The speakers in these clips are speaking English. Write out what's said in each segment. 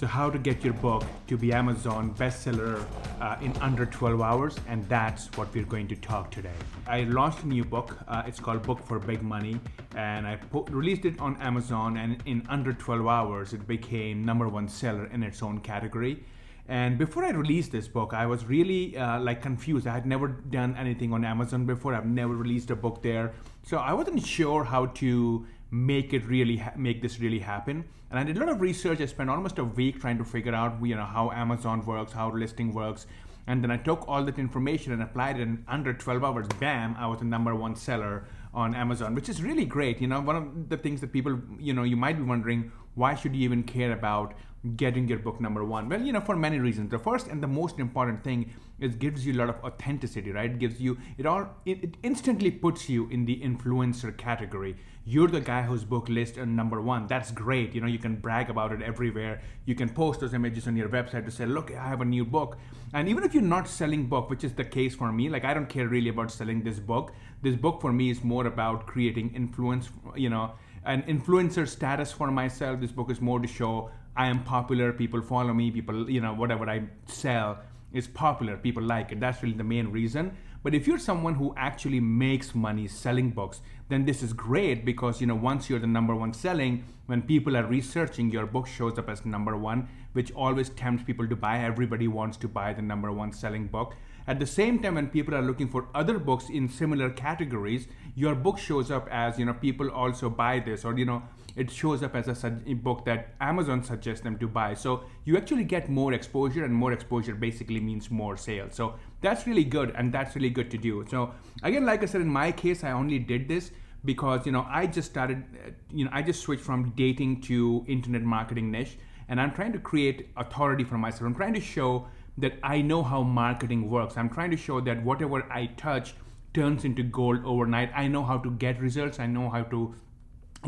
So, how to get your book to be Amazon bestseller uh, in under 12 hours, and that's what we're going to talk today. I launched a new book. Uh, it's called Book for Big Money, and I po- released it on Amazon. And in under 12 hours, it became number one seller in its own category. And before I released this book, I was really uh, like confused. I had never done anything on Amazon before. I've never released a book there, so I wasn't sure how to make it really ha- make this really happen. And I did a lot of research. I spent almost a week trying to figure out you know how Amazon works, how listing works. And then I took all that information and applied it in under 12 hours. Bam, I was the number one seller on Amazon, which is really great. You know, one of the things that people, you know, you might be wondering, why should you even care about getting your book number one? Well, you know, for many reasons. The first and the most important thing is gives you a lot of authenticity, right? It gives you it all it, it instantly puts you in the influencer category. You're the guy whose book lists on number one. That's great. You know, you can brag about it everywhere. You can post those images on your website to say, look, I have a new book. And even if you're not selling book, which is the case for me, like I don't care really about selling this book. This book for me is more about creating influence, you know, an influencer status for myself. This book is more to show I am popular, people follow me, people, you know, whatever I sell is popular, people like it. That's really the main reason. But if you're someone who actually makes money selling books, then this is great because you know once you're the number one selling, when people are researching, your book shows up as number one, which always tempts people to buy. Everybody wants to buy the number one selling book. At the same time, when people are looking for other books in similar categories, your book shows up as you know people also buy this, or you know it shows up as a, book that Amazon suggests them to buy. So you actually get more exposure, and more exposure basically means more sales. So that's really good, and that's really good to do. So again, like I said, in my case, I only did this because you know I just started, uh, you know, I just switched from dating to internet marketing niche, and I'm trying to create authority for myself. I'm trying to show that I know how marketing works. I'm trying to show that whatever I touch turns into gold overnight. I know how to get results. I know how to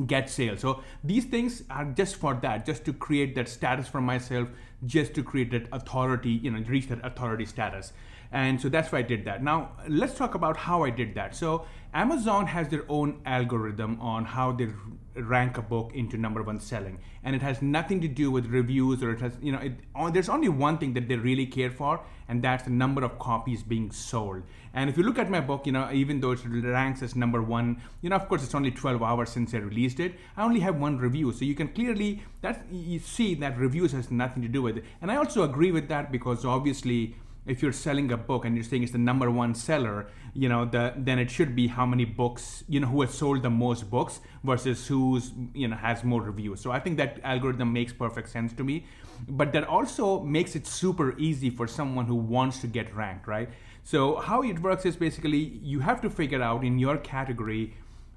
get sales. So these things are just for that, just to create that status for myself, just to create that authority, you know, reach that authority status. And so that's why I did that. Now, let's talk about how I did that. So, Amazon has their own algorithm on how they rank a book into number one selling. And it has nothing to do with reviews or it has, you know, it, there's only one thing that they really care for, and that's the number of copies being sold. And if you look at my book, you know, even though it ranks as number one, you know, of course, it's only 12 hours since I released it. I only have one review. So you can clearly, that you see that reviews has nothing to do with it. And I also agree with that because obviously, if you're selling a book and you're saying it's the number one seller, you know, the, then it should be how many books, you know, who has sold the most books versus who's, you know, has more reviews. So I think that algorithm makes perfect sense to me. But that also makes it super easy for someone who wants to get ranked, right? So how it works is basically you have to figure out in your category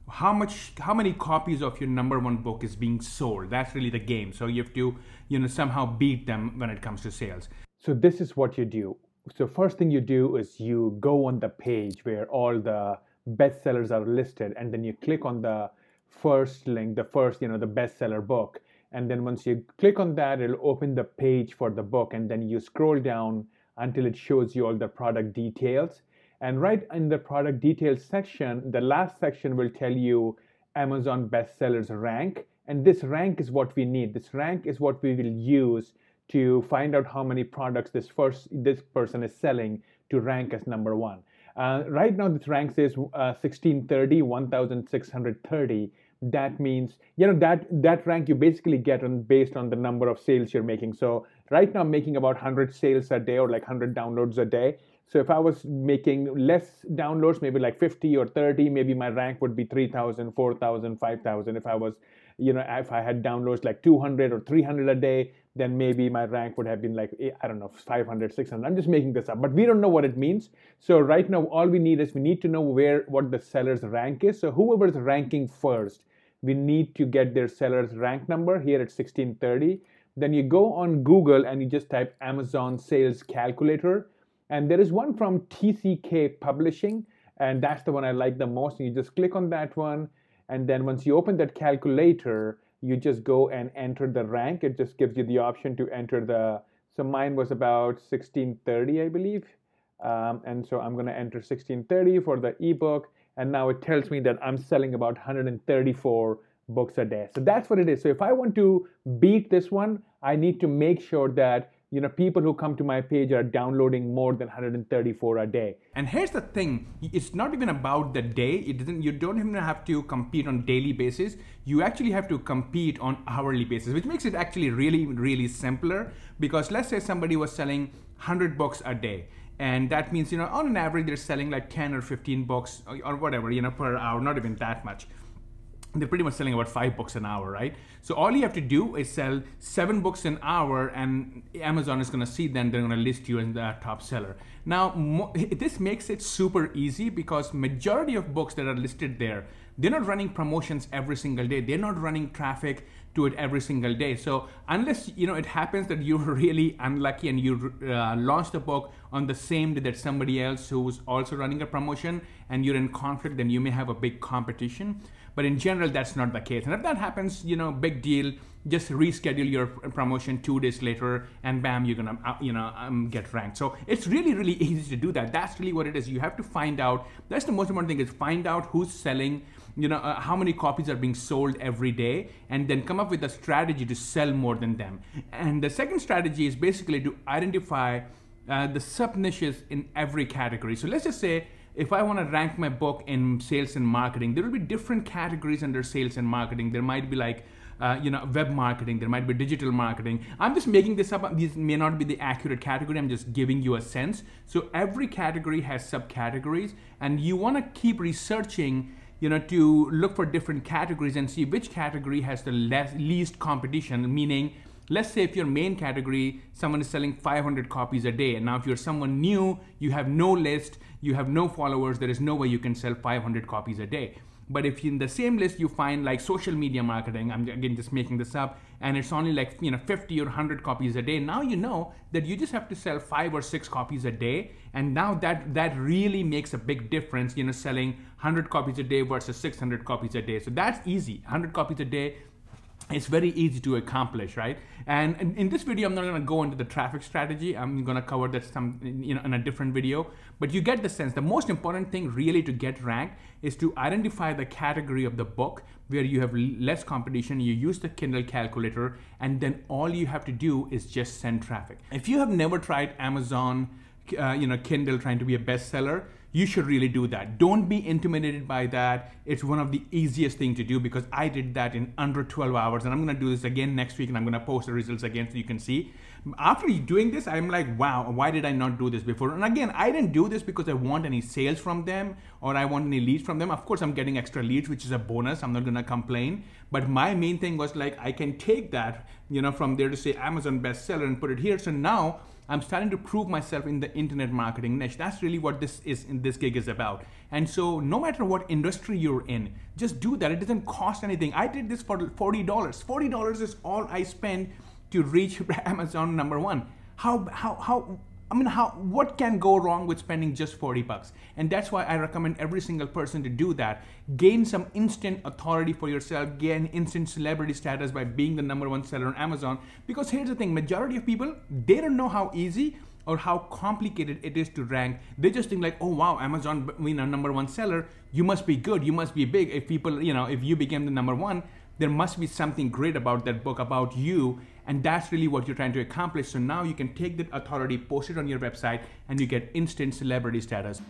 how much how many copies of your number one book is being sold that's really the game so you have to you know somehow beat them when it comes to sales so this is what you do so first thing you do is you go on the page where all the bestsellers are listed and then you click on the first link the first you know the bestseller book. And then once you click on that it'll open the page for the book and then you scroll down until it shows you all the product details. And right in the product details section the last section will tell you amazon bestsellers rank. And this rank is what we need. This rank is what we will use to find out how many products this first this person is selling to rank as number one. Uh, right now, this rank says uh, 1630, 1630. That means you know that that rank you basically get on based on the number of sales you're making. So right now, I'm making about 100 sales a day or like 100 downloads a day. So if I was making less downloads, maybe like 50 or 30, maybe my rank would be 3,000, 4,000, 5,000. If I was, you know, if I had downloads like 200 or 300 a day, then maybe my rank would have been like eh, i don't know 500 600 i'm just making this up but we don't know what it means. So right now all we need is we need to know where what the seller's rank is. So whoever's ranking first we need to get their seller's rank number here at 1630 then you go on google and you just type amazon sales calculator. And there is one from tck publishing and that's the one i like the most. And you just click on that one and then once you open that calculator you just go and enter the rank. It just gives you the option to enter the. So mine was about 1630, I believe. Um, and so I'm going to enter 1630 for the ebook. And now it tells me that I'm selling about 134 books a day. So that's what it is. So if I want to beat this one, I need to make sure that you know people who come to my page are downloading more than 134 a day. And here's the thing it's not even about the day. It doesn't you don't even have to compete on daily basis. You actually have to compete on hourly basis which makes it actually really really simpler. Because let's say somebody was selling 100 books a day and that means you know on an average they're selling like 10 or 15 books or whatever you know per hour not even that much they're pretty much selling about five books an hour, right? So all you have to do is sell seven books an hour, and Amazon is going to see them. They're going to list you as the top seller. Now, mo- this makes it super easy because majority of books that are listed there, they're not running promotions every single day. They're not running traffic to it every single day. So unless you know it happens that you're really unlucky and you uh, launch the book on the same day that somebody else who's also running a promotion and you're in conflict, then you may have a big competition. But in general, that's not the case. And if that happens, you know, big deal. Just reschedule your promotion two days later, and bam, you're gonna, uh, you know, um, get ranked. So it's really, really easy to do that. That's really what it is. You have to find out. That's the most important thing is find out who's selling you know uh, how many copies are being sold every day and then come up with a strategy to sell more than them and the second strategy is basically to identify uh, the sub niches in every category so let's just say if I want to rank my book in sales and marketing, there will be different categories under sales and marketing. There might be like, uh, you know, web marketing. There might be digital marketing. I'm just making this up. These may not be the accurate category. I'm just giving you a sense. So every category has subcategories, and you want to keep researching. You know, to look for different categories and see which category has the less, least competition. Meaning, let's say if your main category someone is selling 500 copies a day and now if you're someone new you have no list you have no followers there is no way you can sell 500 copies a day. But if in the same list you find like social media marketing i'm again just making this up and it's only like you know 50 or 100 copies a day now you know that you just have to sell 5 or 6 copies a day and now that that really makes a big difference you know selling 100 copies a day versus 600 copies a day. So that's easy. 100 copies a day it's very easy to accomplish right? And in, in this video i'm not going to go into the traffic strategy. I'm going to cover that some you know in a different video. But you get the sense the most important thing really to get ranked is to identify the category of the book where you have less competition you use the kindle calculator and then all you have to do is just send traffic. If you have never tried amazon uh, you know kindle trying to be a bestseller you should really do that. Don't be intimidated by that. It's one of the easiest thing to do because I did that in under 12 hours and I'm going to do this again next week and I'm going to post the results again so you can see. After doing this, I'm like, wow, why did I not do this before? And again, I didn't do this because I want any sales from them or I want any leads from them. Of course, I'm getting extra leads, which is a bonus. I'm not going to complain. But my main thing was like, I can take that, you know, from there to say Amazon bestseller and put it here. So now I'm starting to prove myself in the internet marketing niche. That's really what this is in this gig is about. And so no matter what industry you're in, just do that. It doesn't cost anything. I did this for $40. $40 is all I spend to reach Amazon number one. How how how I mean, how what can go wrong with spending just 40 bucks? And that's why I recommend every single person to do that. Gain some instant authority for yourself, gain instant celebrity status by being the number one seller on Amazon. Because here's the thing, majority of people, they don't know how easy or how complicated it is to rank. They just think like, oh wow, Amazon, being a number one seller, you must be good, you must be big. If people, you know, if you became the number one, there must be something great about that book about you and that's really what you're trying to accomplish. So now you can take that authority post it on your website and you get instant celebrity status